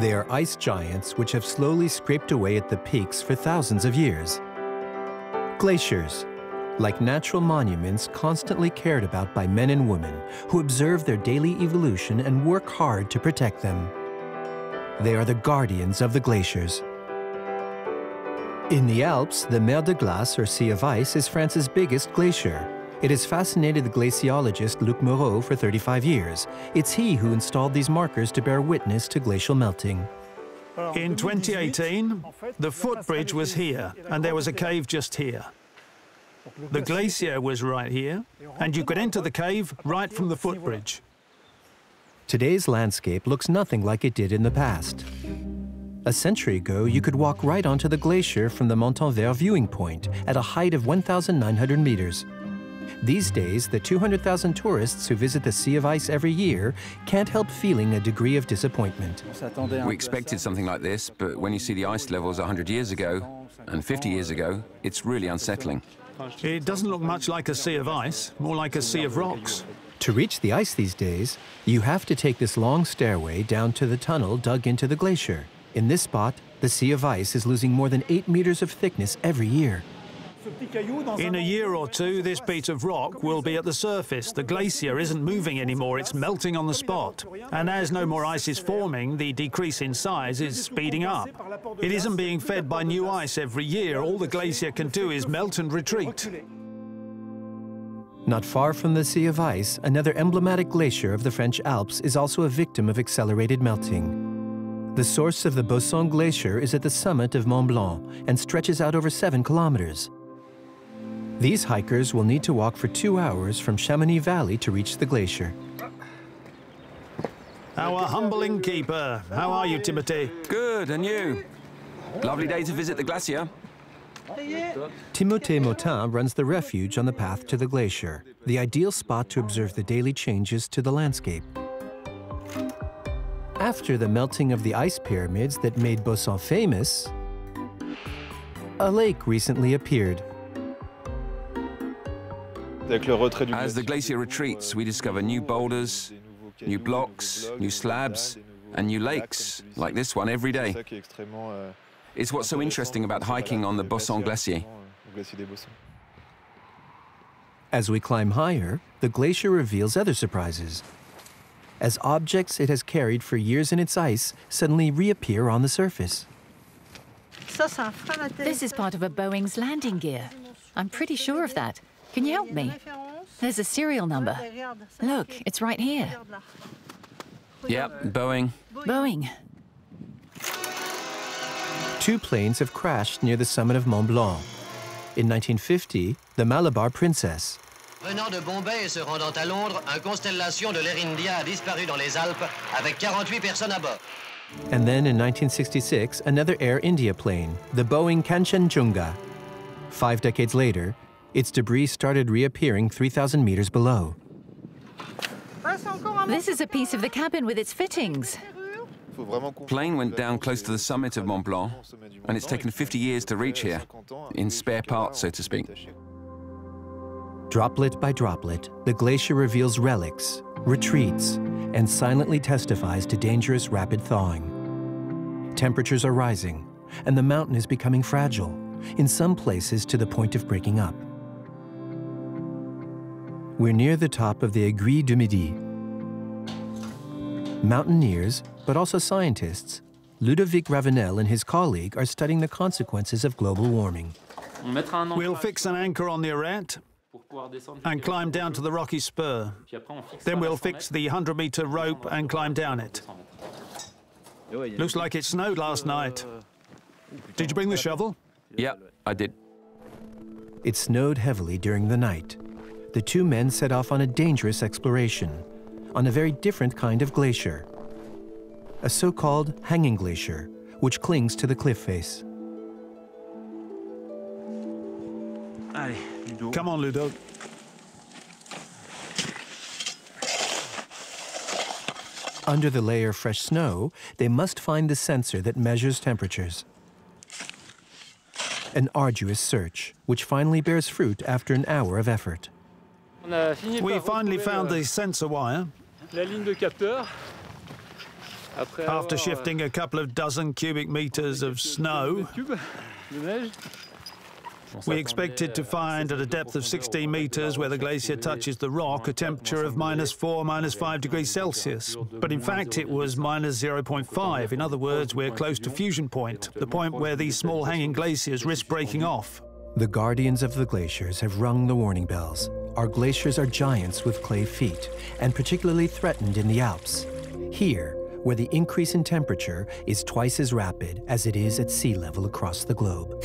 They are ice giants which have slowly scraped away at the peaks for thousands of years. Glaciers, like natural monuments constantly cared about by men and women who observe their daily evolution and work hard to protect them. They are the guardians of the glaciers. In the Alps, the Mer de Glace, or Sea of Ice, is France's biggest glacier. It has fascinated the glaciologist Luc Moreau for 35 years. It's he who installed these markers to bear witness to glacial melting. In 2018, the footbridge was here, and there was a cave just here. The glacier was right here, and you could enter the cave right from the footbridge. Today's landscape looks nothing like it did in the past. A century ago, you could walk right onto the glacier from the Montenvers viewing point at a height of 1,900 meters. These days, the 200,000 tourists who visit the Sea of Ice every year can't help feeling a degree of disappointment. We expected something like this, but when you see the ice levels 100 years ago and 50 years ago, it's really unsettling. It doesn't look much like a sea of ice, more like a sea of rocks. To reach the ice these days, you have to take this long stairway down to the tunnel dug into the glacier. In this spot, the Sea of Ice is losing more than 8 meters of thickness every year. In a year or two, this beat of rock will be at the surface. The glacier isn't moving anymore, it's melting on the spot. And as no more ice is forming, the decrease in size is speeding up. It isn't being fed by new ice every year. All the glacier can do is melt and retreat. Not far from the Sea of Ice, another emblematic glacier of the French Alps is also a victim of accelerated melting. The source of the Bossons Glacier is at the summit of Mont Blanc and stretches out over seven kilometers. These hikers will need to walk for two hours from Chamonix Valley to reach the glacier. Our humble innkeeper. How are you, Timothy? Good, and you? Lovely day to visit the glacier. Timothée Motin runs the refuge on the path to the glacier, the ideal spot to observe the daily changes to the landscape. After the melting of the ice pyramids that made Bossons famous, a lake recently appeared. As the glacier retreats, we discover new boulders, new blocks, new slabs, and new lakes, like this one every day. It's what's so interesting about hiking on the Bossons Glacier. As we climb higher, the glacier reveals other surprises as objects it has carried for years in its ice suddenly reappear on the surface. This is part of a Boeing's landing gear. I'm pretty sure of that. Can you help me? There's a serial number. Look, it's right here. Yep, Boeing. Boeing. Two planes have crashed near the summit of Mont Blanc. In 1950, the Malabar Princess, Venant de Bombay et se rendant à Londres, un Constellation de l'Air India a disparu dans les Alpes avec 48 personnes à bord. And then in 1966, another Air India plane, the Boeing Kanchenjunga. Five decades later, its debris started reappearing 3,000 meters below. This is a piece of the cabin with its fittings. Plane went down close to the summit of Mont Blanc, and it's taken 50 years to reach here, in spare parts, so to speak. Droplet by droplet, the glacier reveals relics, retreats, and silently testifies to dangerous rapid thawing. Temperatures are rising, and the mountain is becoming fragile, in some places to the point of breaking up. We're near the top of the Aiguille du Midi. Mountaineers, but also scientists, Ludovic Ravenel and his colleague are studying the consequences of global warming. We'll fix an anchor on the arête and climb down to the rocky spur. Then we'll fix the 100 metre rope and climb down it. Looks like it snowed last night. Did you bring the shovel? Yeah, I did. It snowed heavily during the night. The two men set off on a dangerous exploration, on a very different kind of glacier. A so-called hanging glacier, which clings to the cliff face. Come on, Ludo. Under the layer of fresh snow, they must find the sensor that measures temperatures. An arduous search, which finally bears fruit after an hour of effort. We finally found the sensor wire. After shifting a couple of dozen cubic meters of snow, we expected to find at a depth of 16 meters where the glacier touches the rock a temperature of minus 4, minus 5 degrees Celsius. But in fact, it was minus 0.5. In other words, we're close to fusion point, the point where these small hanging glaciers risk breaking off. The guardians of the glaciers have rung the warning bells. Our glaciers are giants with clay feet, and particularly threatened in the Alps. Here, where the increase in temperature is twice as rapid as it is at sea level across the globe.